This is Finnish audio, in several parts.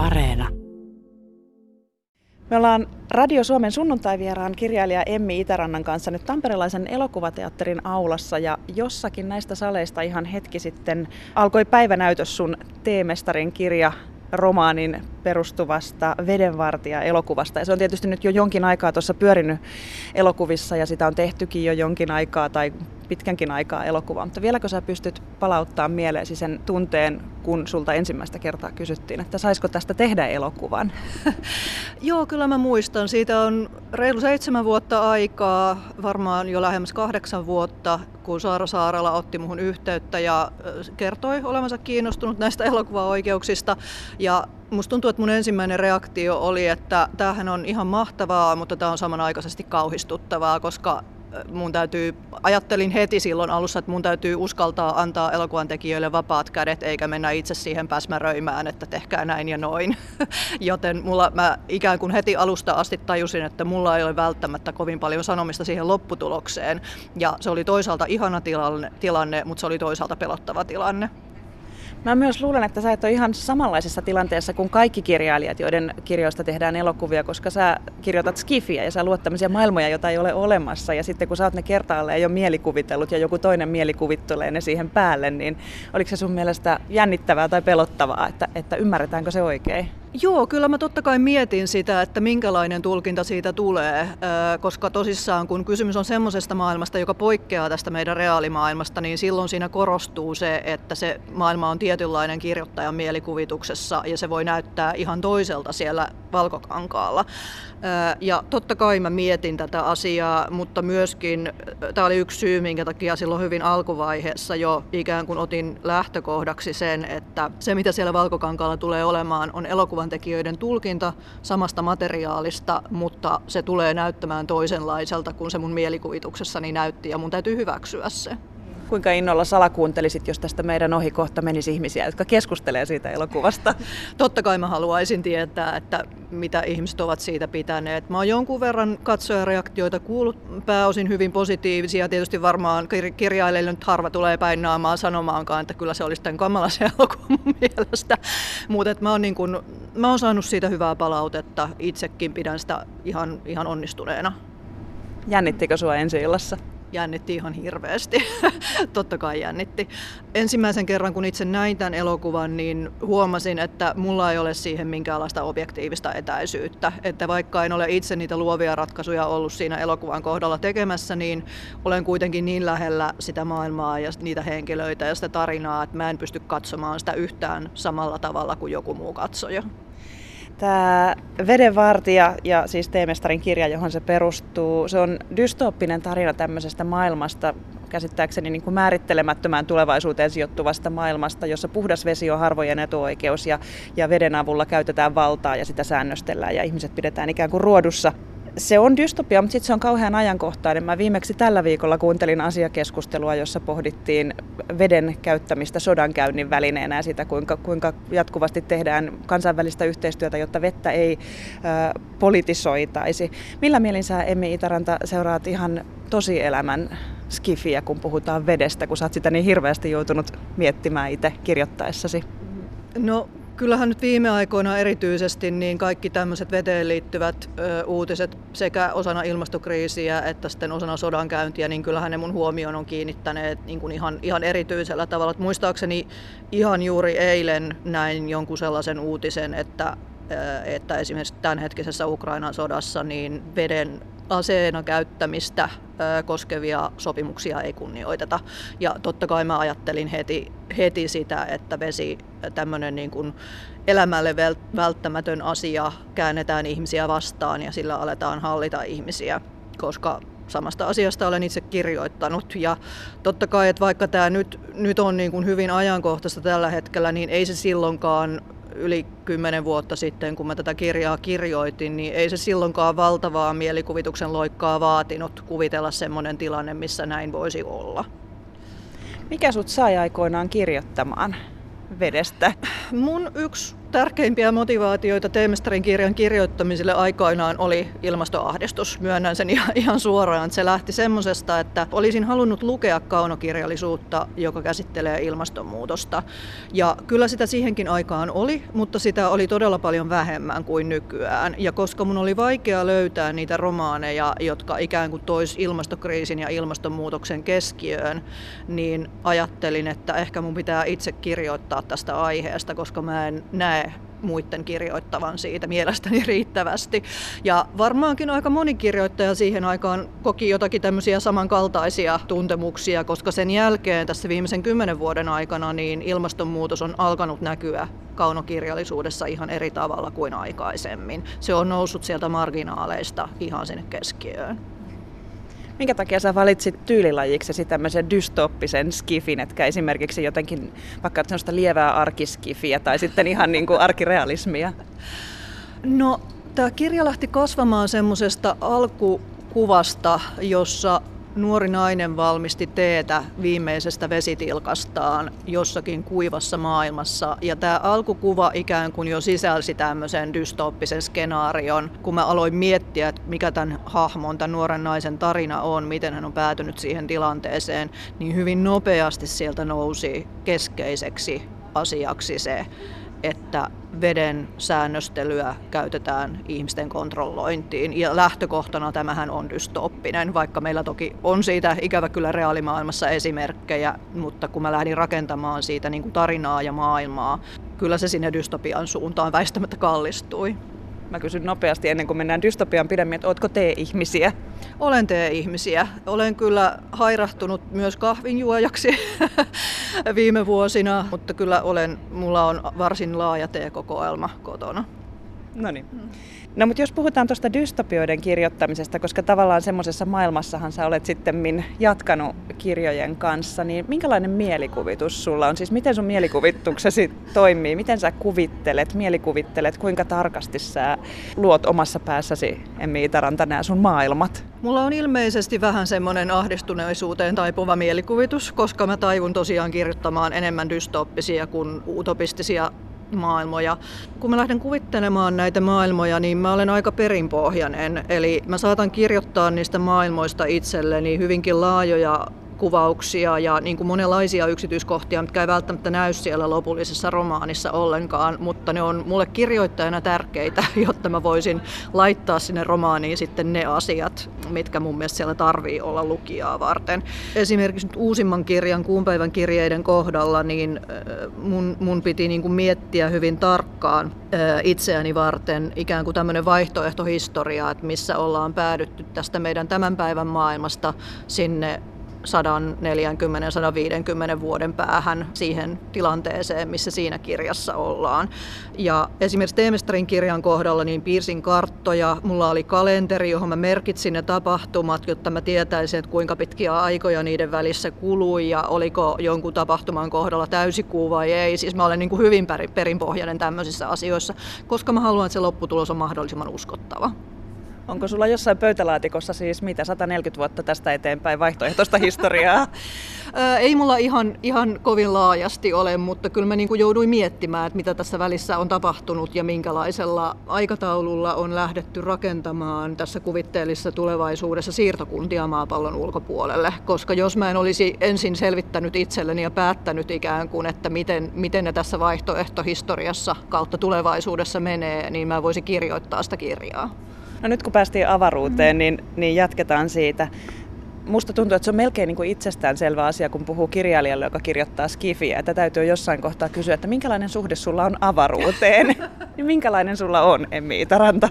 Areena. Me ollaan Radio Suomen sunnuntaivieraan kirjailija Emmi Itärannan kanssa nyt Tamperelaisen elokuvateatterin aulassa ja jossakin näistä saleista ihan hetki sitten alkoi päivänäytös sun teemestarin kirja romaanin perustuvasta vedenvartija-elokuvasta. Ja se on tietysti nyt jo jonkin aikaa tuossa pyörinyt elokuvissa ja sitä on tehtykin jo jonkin aikaa tai pitkänkin aikaa elokuvaa. Mutta vieläkö sä pystyt palauttaa mieleesi sen tunteen, kun sulta ensimmäistä kertaa kysyttiin, että saisiko tästä tehdä elokuvan? Joo, kyllä mä muistan. Siitä on reilu seitsemän vuotta aikaa, varmaan jo lähemmäs kahdeksan vuotta, kun Saara Saarala otti muhun yhteyttä ja kertoi olevansa kiinnostunut näistä elokuvaoikeuksista. Ja musta tuntuu, että mun ensimmäinen reaktio oli, että tämähän on ihan mahtavaa, mutta tämä on samanaikaisesti kauhistuttavaa, koska mun täytyy, ajattelin heti silloin alussa, että mun täytyy uskaltaa antaa elokuvan tekijöille vapaat kädet, eikä mennä itse siihen päsmäröimään, että tehkää näin ja noin. Joten mulla, mä ikään kuin heti alusta asti tajusin, että mulla ei ole välttämättä kovin paljon sanomista siihen lopputulokseen. Ja se oli toisaalta ihana tilanne, tilanne mutta se oli toisaalta pelottava tilanne. Mä myös luulen, että sä et ole ihan samanlaisessa tilanteessa kuin kaikki kirjailijat, joiden kirjoista tehdään elokuvia, koska sä kirjoitat skifiä ja sä luot tämmöisiä maailmoja, joita ei ole olemassa. Ja sitten kun sä oot ne kertaalleen jo mielikuvitellut ja joku toinen mielikuvittelee ne siihen päälle, niin oliko se sun mielestä jännittävää tai pelottavaa, että, että ymmärretäänkö se oikein? Joo, kyllä mä totta kai mietin sitä, että minkälainen tulkinta siitä tulee, koska tosissaan kun kysymys on semmoisesta maailmasta, joka poikkeaa tästä meidän reaalimaailmasta, niin silloin siinä korostuu se, että se maailma on tietynlainen kirjoittajan mielikuvituksessa ja se voi näyttää ihan toiselta siellä valkokankaalla. Ja totta kai mä mietin tätä asiaa, mutta myöskin tämä oli yksi syy, minkä takia silloin hyvin alkuvaiheessa jo ikään kuin otin lähtökohdaksi sen, että se mitä siellä valkokankaalla tulee olemaan on elokuvan tekijöiden tulkinta samasta materiaalista, mutta se tulee näyttämään toisenlaiselta kuin se mun mielikuvituksessani näytti ja mun täytyy hyväksyä se. Kuinka innolla salakuuntelisit, jos tästä meidän ohi kohta menisi ihmisiä, jotka keskustelee siitä elokuvasta? Totta kai mä haluaisin tietää, että mitä ihmiset ovat siitä pitäneet. Mä oon jonkun verran katsojareaktioita kuullut, pääosin hyvin positiivisia. Tietysti varmaan kirjailijoille nyt harva tulee päin naamaan sanomaankaan, että kyllä se olisi tämän kamala se elokuva mun mielestä. Mutta mä oon, niin kun, mä oon saanut siitä hyvää palautetta. Itsekin pidän sitä ihan, ihan onnistuneena. Jännittikö sua ensi illassa? Jännitti ihan hirveästi. Totta kai jännitti. Ensimmäisen kerran, kun itse näin tämän elokuvan, niin huomasin, että mulla ei ole siihen minkäänlaista objektiivista etäisyyttä. Että vaikka en ole itse niitä luovia ratkaisuja ollut siinä elokuvan kohdalla tekemässä, niin olen kuitenkin niin lähellä sitä maailmaa ja niitä henkilöitä ja sitä tarinaa, että mä en pysty katsomaan sitä yhtään samalla tavalla kuin joku muu katsoja. Tämä Vedenvartija ja siis Teemestarin kirja, johon se perustuu, se on dystooppinen tarina tämmöisestä maailmasta, käsittääkseni niin kuin määrittelemättömään tulevaisuuteen sijoittuvasta maailmasta, jossa puhdas vesi on harvojen etuoikeus ja, ja veden avulla käytetään valtaa ja sitä säännöstellään ja ihmiset pidetään ikään kuin ruodussa se on dystopia, mutta sitten se on kauhean ajankohtainen. Mä viimeksi tällä viikolla kuuntelin asiakeskustelua, jossa pohdittiin veden käyttämistä sodankäynnin välineenä ja sitä, kuinka, kuinka jatkuvasti tehdään kansainvälistä yhteistyötä, jotta vettä ei äh, politisoitaisi. Millä mielin sä, Emmi Itäranta, seuraat ihan tosielämän skifiä, kun puhutaan vedestä, kun sä oot sitä niin hirveästi joutunut miettimään itse kirjoittaessasi? No Kyllähän nyt viime aikoina erityisesti niin kaikki tämmöiset veteen liittyvät ö, uutiset sekä osana ilmastokriisiä että sitten osana sodankäyntiä, niin kyllähän ne mun huomioon on kiinnittäneet niin kuin ihan, ihan erityisellä tavalla. Että muistaakseni ihan juuri eilen näin jonkun sellaisen uutisen, että että esimerkiksi tämänhetkisessä Ukrainan sodassa niin veden aseena käyttämistä koskevia sopimuksia ei kunnioiteta. Ja totta kai mä ajattelin heti, heti sitä, että vesi tämmöinen niin kuin elämälle välttämätön asia käännetään ihmisiä vastaan ja sillä aletaan hallita ihmisiä, koska samasta asiasta olen itse kirjoittanut. Ja totta kai, että vaikka tämä nyt, nyt on niin kuin hyvin ajankohtaista tällä hetkellä, niin ei se silloinkaan yli kymmenen vuotta sitten, kun mä tätä kirjaa kirjoitin, niin ei se silloinkaan valtavaa mielikuvituksen loikkaa vaatinut kuvitella semmoinen tilanne, missä näin voisi olla. Mikä sut sai aikoinaan kirjoittamaan vedestä? Mun yksi tärkeimpiä motivaatioita Teemestarin kirjan kirjoittamiselle aikoinaan oli ilmastoahdistus. Myönnän sen ihan, suoraan. Se lähti semmoisesta, että olisin halunnut lukea kaunokirjallisuutta, joka käsittelee ilmastonmuutosta. Ja kyllä sitä siihenkin aikaan oli, mutta sitä oli todella paljon vähemmän kuin nykyään. Ja koska mun oli vaikea löytää niitä romaaneja, jotka ikään kuin tois ilmastokriisin ja ilmastonmuutoksen keskiöön, niin ajattelin, että ehkä mun pitää itse kirjoittaa tästä aiheesta, koska mä en näe muiden kirjoittavan siitä mielestäni riittävästi. Ja varmaankin aika moni kirjoittaja siihen aikaan koki jotakin tämmöisiä samankaltaisia tuntemuksia, koska sen jälkeen tässä viimeisen kymmenen vuoden aikana niin ilmastonmuutos on alkanut näkyä kaunokirjallisuudessa ihan eri tavalla kuin aikaisemmin. Se on noussut sieltä marginaaleista ihan sinne keskiöön. Minkä takia sä valitsit tyylilajiksesi tämmöisen dystooppisen skifin, etkä esimerkiksi jotenkin vaikka sellaista lievää arkiskifiä tai sitten ihan niin kuin arkirealismia? No, tämä kirja lähti kasvamaan semmoisesta alkukuvasta, jossa nuori nainen valmisti teetä viimeisestä vesitilkastaan jossakin kuivassa maailmassa. Ja tämä alkukuva ikään kuin jo sisälsi tämmöisen dystooppisen skenaarion, kun mä aloin miettiä, että mikä tämän hahmon, tämän nuoren naisen tarina on, miten hän on päätynyt siihen tilanteeseen, niin hyvin nopeasti sieltä nousi keskeiseksi asiaksi se, että veden säännöstelyä käytetään ihmisten kontrollointiin. Ja lähtökohtana tämähän on dystooppinen, vaikka meillä toki on siitä ikävä kyllä reaalimaailmassa esimerkkejä, mutta kun mä lähdin rakentamaan siitä niin kuin tarinaa ja maailmaa, kyllä se sinne dystopian suuntaan väistämättä kallistui. Mä kysyn nopeasti ennen kuin mennään dystopian pidemmin, että ootko tee-ihmisiä? Olen tee-ihmisiä. Olen kyllä hairahtunut myös kahvinjuojaksi viime vuosina, mutta kyllä olen, mulla on varsin laaja teekokoelma kotona. No niin. Mm. No mutta jos puhutaan tuosta dystopioiden kirjoittamisesta, koska tavallaan semmoisessa maailmassahan sä olet sitten jatkanut kirjojen kanssa, niin minkälainen mielikuvitus sulla on? Siis miten sun mielikuvituksesi toimii? Miten sä kuvittelet, mielikuvittelet, kuinka tarkasti sä luot omassa päässäsi, Emmi Itaranta, nämä sun maailmat? Mulla on ilmeisesti vähän semmoinen ahdistuneisuuteen taipuva mielikuvitus, koska mä taivun tosiaan kirjoittamaan enemmän dystooppisia kuin utopistisia maailmoja. Kun mä lähden kuvittelemaan näitä maailmoja, niin mä olen aika perinpohjainen. Eli mä saatan kirjoittaa niistä maailmoista itselleni hyvinkin laajoja kuvauksia ja niin kuin monenlaisia yksityiskohtia, mitkä ei välttämättä näy siellä lopullisessa romaanissa ollenkaan, mutta ne on mulle kirjoittajana tärkeitä, jotta mä voisin laittaa sinne romaaniin sitten ne asiat, mitkä mun mielestä siellä tarvii olla lukijaa varten. Esimerkiksi nyt uusimman kirjan, kuun päivän kirjeiden kohdalla, niin mun, mun piti niin kuin miettiä hyvin tarkkaan itseäni varten ikään kuin tämmöinen vaihtoehtohistoria, että missä ollaan päädytty tästä meidän tämän päivän maailmasta sinne 140-150 vuoden päähän siihen tilanteeseen, missä siinä kirjassa ollaan. Ja esimerkiksi Teemestarin kirjan kohdalla niin piirsin karttoja, mulla oli kalenteri, johon mä merkitsin ne tapahtumat, jotta mä tietäisin, että kuinka pitkiä aikoja niiden välissä kului ja oliko jonkun tapahtuman kohdalla täysikuu vai ei. Siis mä olen niin kuin hyvin perinpohjainen tämmöisissä asioissa, koska mä haluan, että se lopputulos on mahdollisimman uskottava. Onko sulla jossain pöytälaatikossa siis mitä 140 vuotta tästä eteenpäin vaihtoehtoista historiaa? Ei mulla ihan, ihan kovin laajasti ole, mutta kyllä mä niin kuin jouduin miettimään, että mitä tässä välissä on tapahtunut ja minkälaisella aikataululla on lähdetty rakentamaan tässä kuvitteellisessa tulevaisuudessa siirtokuntia maapallon ulkopuolelle. Koska jos mä en olisi ensin selvittänyt itselleni ja päättänyt ikään kuin, että miten, miten ne tässä vaihtoehtohistoriassa kautta tulevaisuudessa menee, niin mä voisin kirjoittaa sitä kirjaa. No nyt kun päästiin avaruuteen, mm. niin, niin jatketaan siitä. Musta tuntuu, että se on melkein niin kuin itsestäänselvä asia, kun puhuu kirjailijalle, joka kirjoittaa skifiä. Että täytyy jossain kohtaa kysyä, että minkälainen suhde sulla on avaruuteen? niin minkälainen sulla on, Emmi Itaranta?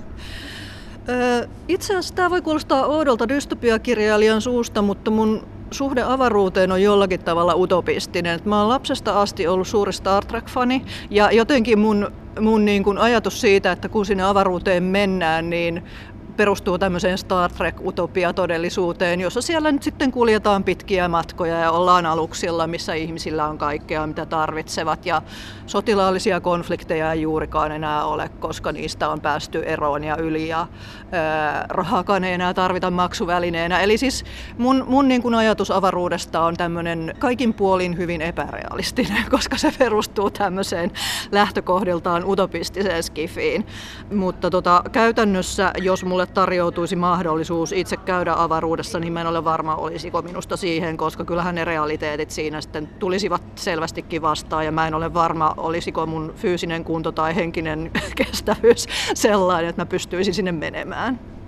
Itse asiassa tämä voi kuulostaa oudolta dystopiakirjailijan suusta, mutta mun suhde avaruuteen on jollakin tavalla utopistinen. Mä oon lapsesta asti ollut suuri Star Trek-fani ja jotenkin mun, mun niin kuin ajatus siitä, että kun sinne avaruuteen mennään, niin perustuu tämmöiseen Star Trek-utopia-todellisuuteen, jossa siellä nyt sitten kuljetaan pitkiä matkoja ja ollaan aluksilla, missä ihmisillä on kaikkea, mitä tarvitsevat. Ja sotilaallisia konflikteja ei juurikaan enää ole, koska niistä on päästy eroon ja yli ja ää, rahakaan ei enää tarvita maksuvälineenä. Eli siis mun, mun niin kuin ajatus avaruudesta on tämmöinen kaikin puolin hyvin epärealistinen, koska se perustuu tämmöiseen lähtökohdiltaan utopistiseen skifiin. Mutta tota, käytännössä, jos mulle tarjoutuisi mahdollisuus itse käydä avaruudessa, niin mä en ole varma, olisiko minusta siihen, koska kyllähän ne realiteetit siinä sitten tulisivat selvästikin vastaan ja mä en ole varma, olisiko mun fyysinen kunto tai henkinen kestävyys sellainen, että mä pystyisin sinne menemään.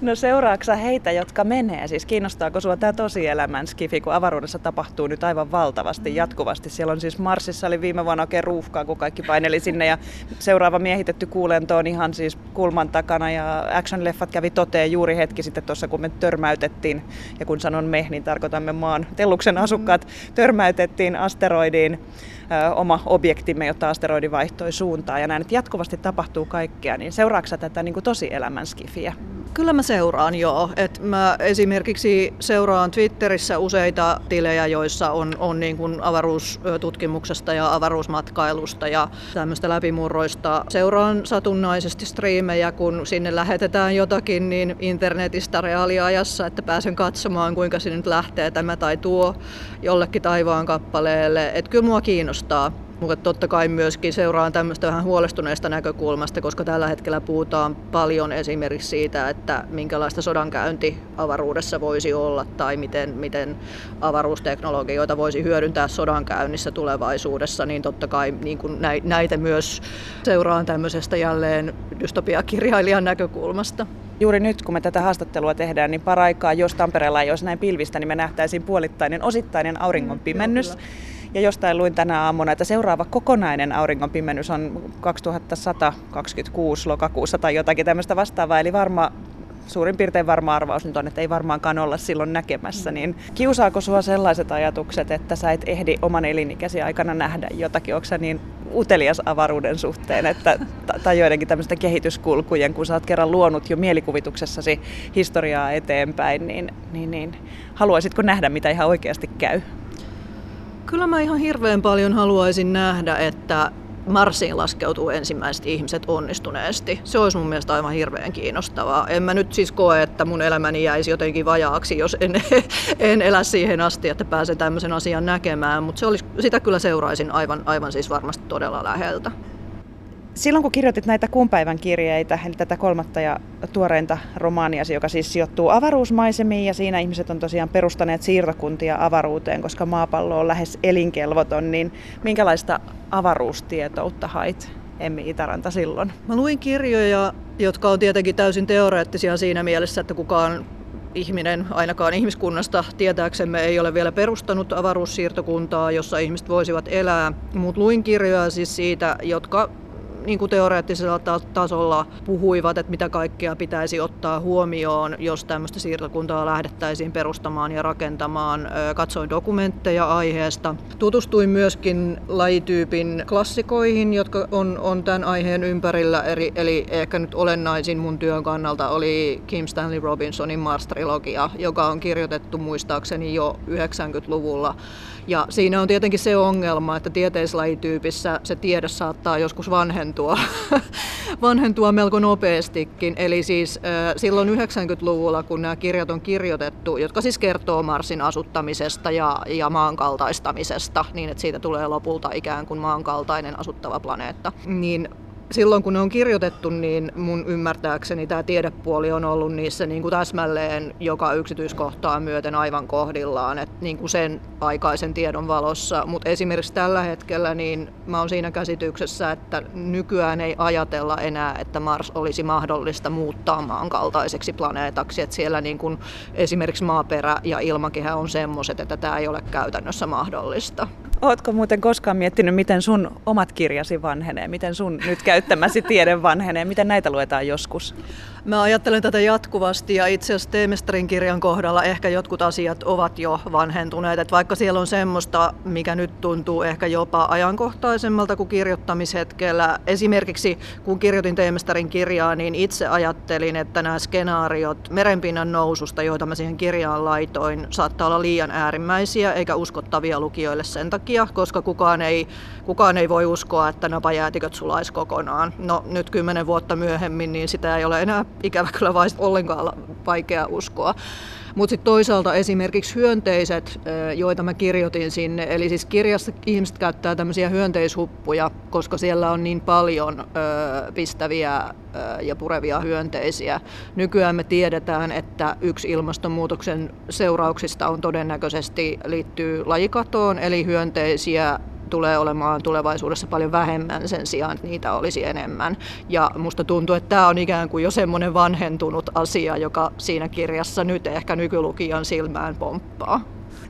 No seuraaksa heitä, jotka menee? Siis kiinnostaako sinua tämä tosielämän skifi, kun avaruudessa tapahtuu nyt aivan valtavasti jatkuvasti? Siellä on siis Marsissa oli viime vuonna oikein ruuhkaa, kun kaikki paineli sinne ja seuraava miehitetty kuulento on ihan siis kulman takana ja action-leffat kävi toteen juuri hetki sitten tuossa, kun me törmäytettiin. Ja kun sanon me, niin tarkoitamme maan telluksen asukkaat, törmäytettiin asteroidiin oma objektimme, jotta asteroidi vaihtoi suuntaan. Ja näin, että jatkuvasti tapahtuu kaikkea, niin seuraaksa tätä niin kuin tosielämän skifiä? Kyllä mä seuraan joo. Et mä esimerkiksi seuraan Twitterissä useita tilejä, joissa on, on niin kuin avaruustutkimuksesta ja avaruusmatkailusta ja tämmöistä läpimurroista. Seuraan satunnaisesti striimejä, kun sinne lähetetään jotakin niin internetistä reaaliajassa, että pääsen katsomaan, kuinka sinne nyt lähtee tämä tai tuo jollekin taivaan kappaleelle. Et kyllä mua kiinnostaa. Mutta totta kai myöskin seuraan tämmöistä vähän huolestuneesta näkökulmasta, koska tällä hetkellä puhutaan paljon esimerkiksi siitä, että minkälaista sodankäynti avaruudessa voisi olla tai miten, miten avaruusteknologioita voisi hyödyntää sodankäynnissä tulevaisuudessa, niin totta kai niin kuin näitä myös seuraan tämmöisestä jälleen dystopiakirjailijan näkökulmasta. Juuri nyt, kun me tätä haastattelua tehdään, niin paraikaa, jos Tampereella ei olisi näin pilvistä, niin me nähtäisiin puolittainen osittainen auringonpimennys. Mm, ja jostain luin tänä aamuna, että seuraava kokonainen auringonpimennys on 2126 lokakuussa tai jotakin tämmöistä vastaavaa. Eli varma suurin piirtein varma arvaus nyt on, että ei varmaankaan olla silloin näkemässä, niin kiusaako sua sellaiset ajatukset, että sä et ehdi oman elinikäsi aikana nähdä jotakin? Onko niin utelias avaruuden suhteen, että, tai joidenkin tämmöisten kehityskulkujen, kun sä oot kerran luonut jo mielikuvituksessasi historiaa eteenpäin, niin, niin, niin haluaisitko nähdä, mitä ihan oikeasti käy? Kyllä mä ihan hirveän paljon haluaisin nähdä, että Marsiin laskeutuu ensimmäiset ihmiset onnistuneesti. Se olisi mun mielestä aivan hirveän kiinnostavaa. En mä nyt siis koe, että mun elämäni jäisi jotenkin vajaaksi, jos en, en elä siihen asti, että pääsen tämmöisen asian näkemään, mutta sitä kyllä seuraisin aivan, aivan siis varmasti todella läheltä. Silloin kun kirjoitit näitä kuunpäivän kirjeitä, eli tätä kolmatta ja tuoreinta romaaniasi, joka siis sijoittuu avaruusmaisemiin, ja siinä ihmiset on tosiaan perustaneet siirtokuntia avaruuteen, koska maapallo on lähes elinkelvoton, niin minkälaista avaruustietoutta hait Emmi Itäranta silloin? Mä luin kirjoja, jotka on tietenkin täysin teoreettisia siinä mielessä, että kukaan ihminen, ainakaan ihmiskunnasta tietääksemme, ei ole vielä perustanut avaruussiirtokuntaa, jossa ihmiset voisivat elää. Mutta luin kirjoja siis siitä, jotka niin kuin teoreettisella tasolla puhuivat, että mitä kaikkea pitäisi ottaa huomioon, jos tämmöistä siirtokuntaa lähdettäisiin perustamaan ja rakentamaan. Katsoin dokumentteja aiheesta. Tutustuin myöskin lajityypin klassikoihin, jotka on, on tämän aiheen ympärillä. Eli, eli ehkä nyt olennaisin mun työn kannalta oli Kim Stanley Robinsonin Mars-trilogia, joka on kirjoitettu muistaakseni jo 90-luvulla. Ja siinä on tietenkin se ongelma, että tieteislajityypissä se tiede saattaa joskus vanhentua, vanhentua melko nopeastikin. Eli siis silloin 90-luvulla, kun nämä kirjat on kirjoitettu, jotka siis kertoo Marsin asuttamisesta ja, ja maankaltaistamisesta, niin että siitä tulee lopulta ikään kuin maankaltainen asuttava planeetta, niin silloin kun ne on kirjoitettu, niin mun ymmärtääkseni tämä tiedepuoli on ollut niissä niin kuin täsmälleen joka yksityiskohtaa myöten aivan kohdillaan, että niin kuin sen aikaisen tiedon valossa. Mutta esimerkiksi tällä hetkellä niin mä oon siinä käsityksessä, että nykyään ei ajatella enää, että Mars olisi mahdollista muuttaa maan kaltaiseksi planeetaksi. Että siellä niin kuin esimerkiksi maaperä ja ilmakehä on semmoiset, että tämä ei ole käytännössä mahdollista. Oletko muuten koskaan miettinyt, miten sun omat kirjasi vanhenee, miten sun nyt käyttämäsi tiede vanhenee, miten näitä luetaan joskus? Mä ajattelen tätä jatkuvasti ja itse asiassa Teemestarin kirjan kohdalla ehkä jotkut asiat ovat jo vanhentuneet. Että vaikka siellä on semmoista, mikä nyt tuntuu ehkä jopa ajankohtaisemmalta kuin kirjoittamishetkellä. Esimerkiksi kun kirjoitin Teemestarin kirjaa, niin itse ajattelin, että nämä skenaariot merenpinnan noususta, joita mä siihen kirjaan laitoin, saattaa olla liian äärimmäisiä eikä uskottavia lukijoille sen takia, koska kukaan ei, kukaan ei voi uskoa, että napajäätiköt sulaisi kokonaan. No nyt kymmenen vuotta myöhemmin, niin sitä ei ole enää ikävä kyllä vai ollenkaan vaikea uskoa. Mutta sitten toisaalta esimerkiksi hyönteiset, joita mä kirjoitin sinne, eli siis kirjassa ihmiset käyttää tämmöisiä hyönteishuppuja, koska siellä on niin paljon pistäviä ja purevia hyönteisiä. Nykyään me tiedetään, että yksi ilmastonmuutoksen seurauksista on todennäköisesti liittyy lajikatoon, eli hyönteisiä tulee olemaan tulevaisuudessa paljon vähemmän sen sijaan, että niitä olisi enemmän. Ja musta tuntuu, että tämä on ikään kuin jo semmoinen vanhentunut asia, joka siinä kirjassa nyt ehkä nykylukijan silmään pomppaa.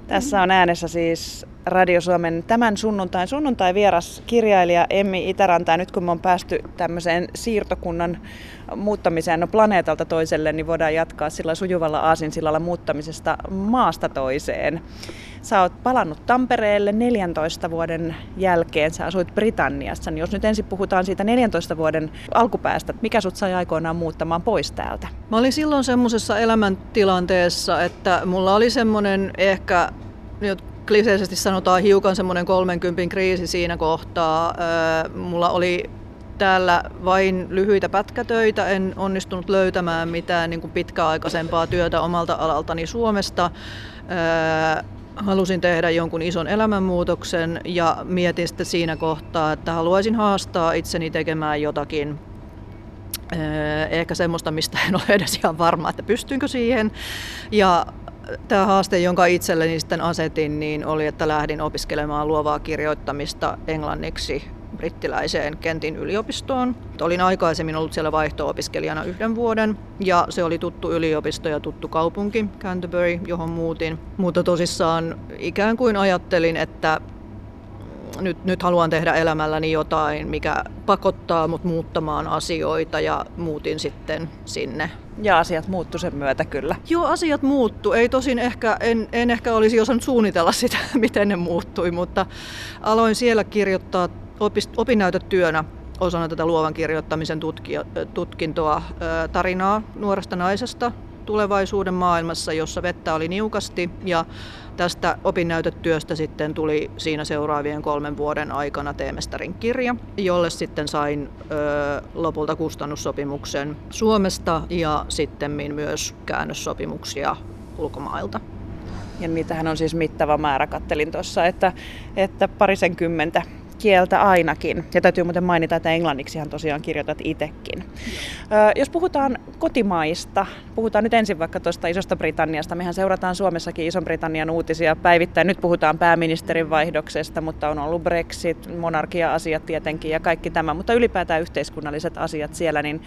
Tässä on äänessä siis Radio Suomen tämän sunnuntain sunnuntai vieras kirjailija Emmi Itäranta. Ja nyt kun me on päästy tämmöiseen siirtokunnan muuttamiseen no planeetalta toiselle, niin voidaan jatkaa sillä sujuvalla aasinsillalla muuttamisesta maasta toiseen. Sä oot palannut Tampereelle 14 vuoden jälkeen, sä asuit Britanniassa, niin jos nyt ensin puhutaan siitä 14 vuoden alkupäästä, mikä sut sai aikoinaan muuttamaan pois täältä? Mä olin silloin semmoisessa elämäntilanteessa, että mulla oli semmoinen ehkä kliseisesti sanotaan hiukan semmoinen 30 kriisi siinä kohtaa. Mulla oli täällä vain lyhyitä pätkätöitä, en onnistunut löytämään mitään niin kuin pitkäaikaisempaa työtä omalta alaltani Suomesta. Halusin tehdä jonkun ison elämänmuutoksen ja mietin sitten siinä kohtaa, että haluaisin haastaa itseni tekemään jotakin ehkä semmoista, mistä en ole edes ihan varma, että pystynkö siihen. Ja tämä haaste, jonka itselleni sitten asetin, niin oli, että lähdin opiskelemaan luovaa kirjoittamista englanniksi brittiläiseen Kentin yliopistoon. Olin aikaisemmin ollut siellä vaihto-opiskelijana yhden vuoden ja se oli tuttu yliopisto ja tuttu kaupunki Canterbury, johon muutin. Mutta tosissaan ikään kuin ajattelin, että nyt, nyt haluan tehdä elämälläni jotain, mikä pakottaa mut muuttamaan asioita ja muutin sitten sinne. Ja asiat muuttu sen myötä kyllä. Joo, asiat muuttu. Ei tosin ehkä, en, en ehkä olisi osannut suunnitella sitä, miten ne muuttui, mutta aloin siellä kirjoittaa opinnäytetyönä osana tätä luovan kirjoittamisen tutkintoa tarinaa nuoresta naisesta tulevaisuuden maailmassa, jossa vettä oli niukasti ja tästä opinnäytetyöstä sitten tuli siinä seuraavien kolmen vuoden aikana teemestarin kirja, jolle sitten sain ö, lopulta kustannussopimuksen Suomesta ja sitten myös käännössopimuksia ulkomailta. Ja niitähän on siis mittava määrä, kattelin tuossa, että, että parisenkymmentä kieltä ainakin. Ja täytyy muuten mainita, että englanniksihan tosiaan kirjoitat itsekin. Ö, jos puhutaan kotimaista, puhutaan nyt ensin vaikka tuosta Isosta Britanniasta. Mehän seurataan Suomessakin Ison-Britannian uutisia päivittäin. Nyt puhutaan pääministerin vaihdoksesta, mutta on ollut Brexit, monarkia-asiat tietenkin ja kaikki tämä. Mutta ylipäätään yhteiskunnalliset asiat siellä, niin,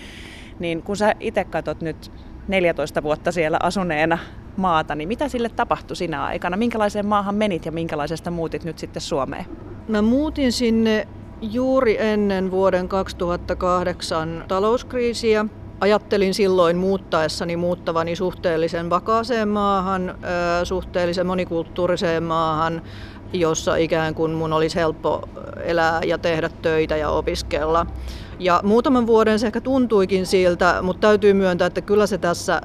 niin kun sä itse katsot nyt 14 vuotta siellä asuneena maata, niin mitä sille tapahtui sinä aikana? Minkälaiseen maahan menit ja minkälaisesta muutit nyt sitten Suomeen? Mä muutin sinne juuri ennen vuoden 2008 talouskriisiä. Ajattelin silloin muuttaessani muuttavani suhteellisen vakaaseen maahan, suhteellisen monikulttuuriseen maahan, jossa ikään kuin mun olisi helppo elää ja tehdä töitä ja opiskella. Ja muutaman vuoden se ehkä tuntuikin siltä, mutta täytyy myöntää, että kyllä se tässä,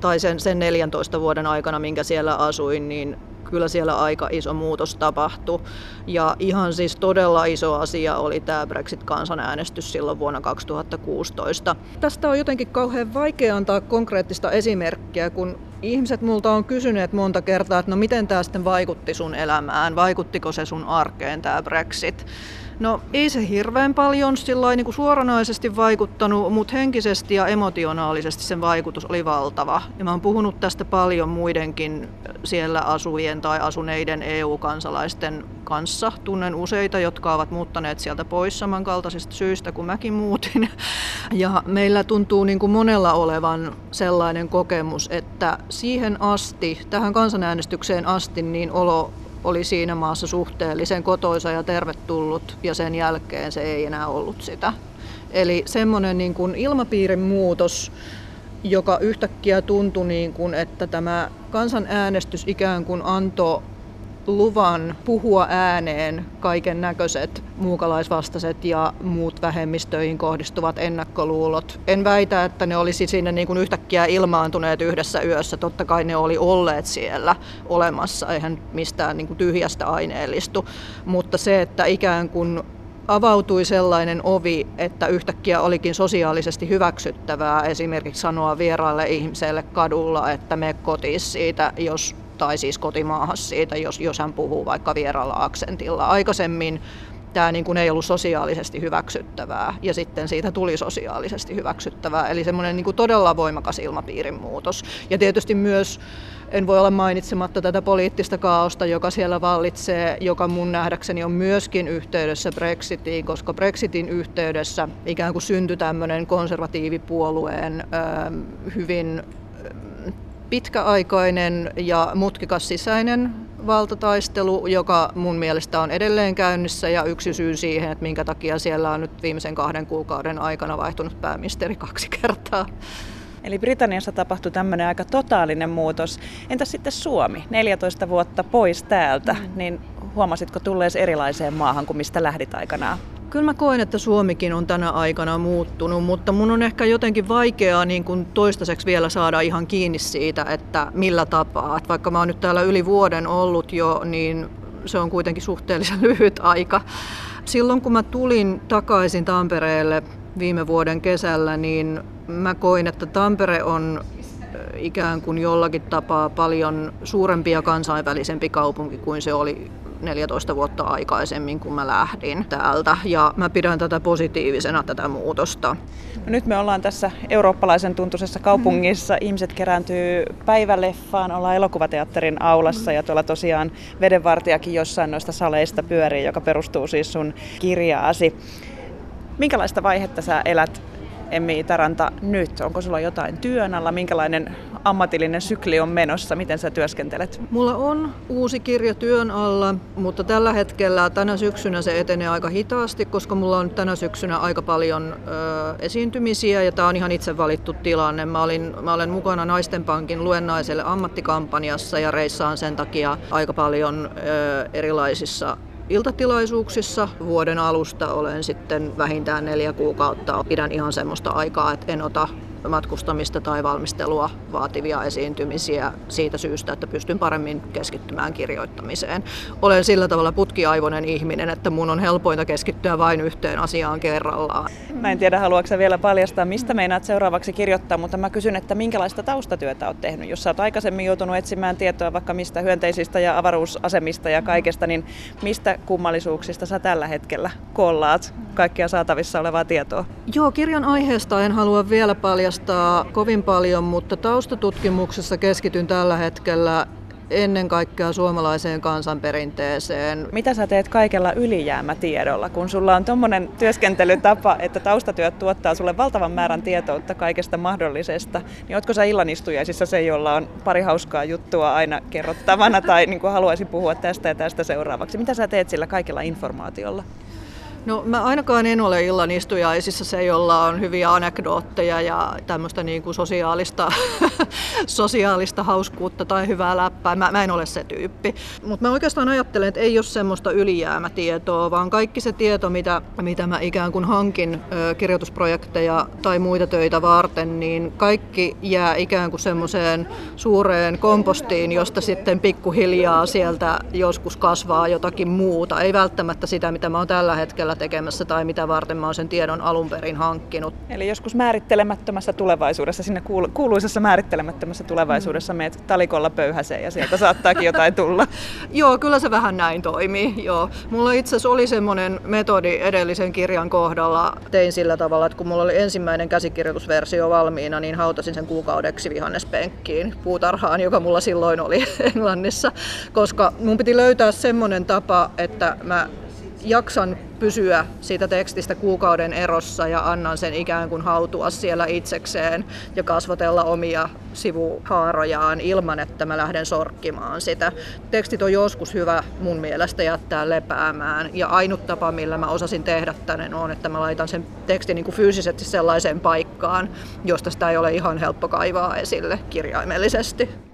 tai sen, sen 14 vuoden aikana, minkä siellä asuin, niin kyllä siellä aika iso muutos tapahtui. Ja ihan siis todella iso asia oli tämä Brexit-kansanäänestys silloin vuonna 2016. Tästä on jotenkin kauhean vaikea antaa konkreettista esimerkkiä, kun ihmiset multa on kysyneet monta kertaa, että no miten tämä sitten vaikutti sun elämään, vaikuttiko se sun arkeen tämä Brexit. No ei se hirveän paljon sillä niin kuin suoranaisesti vaikuttanut, mutta henkisesti ja emotionaalisesti sen vaikutus oli valtava. Ja mä oon puhunut tästä paljon muidenkin siellä asujien tai asuneiden EU-kansalaisten kanssa. Tunnen useita, jotka ovat muuttaneet sieltä pois samankaltaisista syistä kuin mäkin muutin. Ja meillä tuntuu niin kuin monella olevan sellainen kokemus, että siihen asti, tähän kansanäänestykseen asti, niin olo oli siinä maassa suhteellisen kotoisa ja tervetullut ja sen jälkeen se ei enää ollut sitä. Eli semmoinen niin kuin ilmapiirin muutos joka yhtäkkiä tuntui niin kuin, että tämä kansanäänestys ikään kuin antoi luvan puhua ääneen kaiken näköiset muukalaisvastaiset ja muut vähemmistöihin kohdistuvat ennakkoluulot. En väitä, että ne olisi sinne niin kuin yhtäkkiä ilmaantuneet yhdessä yössä. Totta kai ne oli olleet siellä olemassa, eihän mistään niin kuin tyhjästä aineellistu. Mutta se, että ikään kuin avautui sellainen ovi, että yhtäkkiä olikin sosiaalisesti hyväksyttävää esimerkiksi sanoa vieraalle ihmiselle kadulla, että me kotiin siitä, jos tai siis kotimaahas siitä, jos, jos hän puhuu vaikka vieraalla aksentilla. Aikaisemmin tämä niin kuin ei ollut sosiaalisesti hyväksyttävää ja sitten siitä tuli sosiaalisesti hyväksyttävää. Eli semmoinen niin kuin todella voimakas ilmapiirin muutos. Ja tietysti myös en voi olla mainitsematta tätä poliittista kaaosta, joka siellä vallitsee, joka mun nähdäkseni on myöskin yhteydessä Brexitiin, koska Brexitin yhteydessä ikään kuin syntyi tämmöinen konservatiivipuolueen hyvin pitkäaikainen ja mutkikas sisäinen valtataistelu, joka mun mielestä on edelleen käynnissä ja yksi syy siihen, että minkä takia siellä on nyt viimeisen kahden kuukauden aikana vaihtunut pääministeri kaksi kertaa. Eli Britanniassa tapahtui tämmöinen aika totaalinen muutos. Entäs sitten Suomi, 14 vuotta pois täältä, mm. niin huomasitko tullees erilaiseen maahan kuin mistä lähdit aikanaan? Kyllä mä koen, että Suomikin on tänä aikana muuttunut, mutta mun on ehkä jotenkin vaikeaa niin kuin toistaiseksi vielä saada ihan kiinni siitä, että millä tapaa. Että vaikka mä oon nyt täällä yli vuoden ollut jo, niin se on kuitenkin suhteellisen lyhyt aika. Silloin kun mä tulin takaisin Tampereelle viime vuoden kesällä, niin mä koin, että Tampere on ikään kuin jollakin tapaa paljon suurempi ja kansainvälisempi kaupunki kuin se oli 14 vuotta aikaisemmin, kun mä lähdin täältä. Ja mä pidän tätä positiivisena, tätä muutosta. No nyt me ollaan tässä eurooppalaisen tuntuisessa kaupungissa. Mm. Ihmiset kerääntyy päiväleffaan, ollaan elokuvateatterin aulassa ja tuolla tosiaan vedenvartijakin jossain noista saleista pyörii, joka perustuu siis sun kirjaasi. Minkälaista vaihetta sä elät Emmi Taranta nyt? Onko sulla jotain työn alla? Minkälainen ammatillinen sykli on menossa? Miten sä työskentelet? Mulla on uusi kirja työn alla, mutta tällä hetkellä tänä syksynä se etenee aika hitaasti, koska mulla on tänä syksynä aika paljon ö, esiintymisiä ja tämä on ihan itse valittu tilanne. Mä, olin, mä olen mukana Naisten Pankin luennaiselle ammattikampanjassa ja reissaan sen takia aika paljon ö, erilaisissa iltatilaisuuksissa. Vuoden alusta olen sitten vähintään neljä kuukautta. Pidän ihan semmoista aikaa, että en ota matkustamista tai valmistelua vaativia esiintymisiä siitä syystä, että pystyn paremmin keskittymään kirjoittamiseen. Olen sillä tavalla putkiaivoinen ihminen, että mun on helpointa keskittyä vain yhteen asiaan kerrallaan. Mä en tiedä, haluatko vielä paljastaa, mistä meinaat seuraavaksi kirjoittaa, mutta mä kysyn, että minkälaista taustatyötä olet tehnyt? Jos sä oot aikaisemmin joutunut etsimään tietoa vaikka mistä hyönteisistä ja avaruusasemista ja kaikesta, niin mistä kummallisuuksista sä tällä hetkellä kollaat kaikkia saatavissa olevaa tietoa? Joo, kirjan aiheesta en halua vielä paljastaa paljastaa kovin paljon, mutta taustatutkimuksessa keskityn tällä hetkellä ennen kaikkea suomalaiseen kansanperinteeseen. Mitä sä teet kaikella ylijäämätiedolla, kun sulla on tuommoinen työskentelytapa, että taustatyöt tuottaa sulle valtavan määrän tietoutta kaikesta mahdollisesta, niin ootko sä illanistujaisissa se, jolla on pari hauskaa juttua aina kerrottavana tai niin kuin haluaisin puhua tästä ja tästä seuraavaksi? Mitä sä teet sillä kaikella informaatiolla? No mä ainakaan en ole illan istujaisissa se, jolla on hyviä anekdootteja ja tämmöistä niin kuin sosiaalista, sosiaalista hauskuutta tai hyvää läppää. Mä, mä en ole se tyyppi. Mutta mä oikeastaan ajattelen, että ei ole semmoista ylijäämätietoa, vaan kaikki se tieto, mitä, mitä mä ikään kuin hankin ö, kirjoitusprojekteja tai muita töitä varten, niin kaikki jää ikään kuin semmoiseen suureen kompostiin, josta sitten pikkuhiljaa sieltä joskus kasvaa jotakin muuta. Ei välttämättä sitä, mitä mä oon tällä hetkellä hetkellä tekemässä tai mitä varten mä oon sen tiedon alun perin hankkinut. Eli joskus määrittelemättömässä tulevaisuudessa, sinne kuuluisessa määrittelemättömässä tulevaisuudessa meet talikolla pöyhäseen ja sieltä saattaakin jotain tulla. Joo, kyllä se vähän näin toimii. Joo. Mulla itse asiassa oli semmoinen metodi edellisen kirjan kohdalla. Tein sillä tavalla, että kun mulla oli ensimmäinen käsikirjoitusversio valmiina, niin hautasin sen kuukaudeksi vihannespenkkiin puutarhaan, joka mulla silloin oli Englannissa, koska mun piti löytää semmoinen tapa, että mä jaksan pysyä siitä tekstistä kuukauden erossa ja annan sen ikään kuin hautua siellä itsekseen ja kasvatella omia sivuhaarojaan ilman, että mä lähden sorkkimaan sitä. Tekstit on joskus hyvä mun mielestä jättää lepäämään ja ainut tapa, millä mä osasin tehdä tänne on, että mä laitan sen tekstin niin kuin fyysisesti sellaiseen paikkaan, josta sitä ei ole ihan helppo kaivaa esille kirjaimellisesti.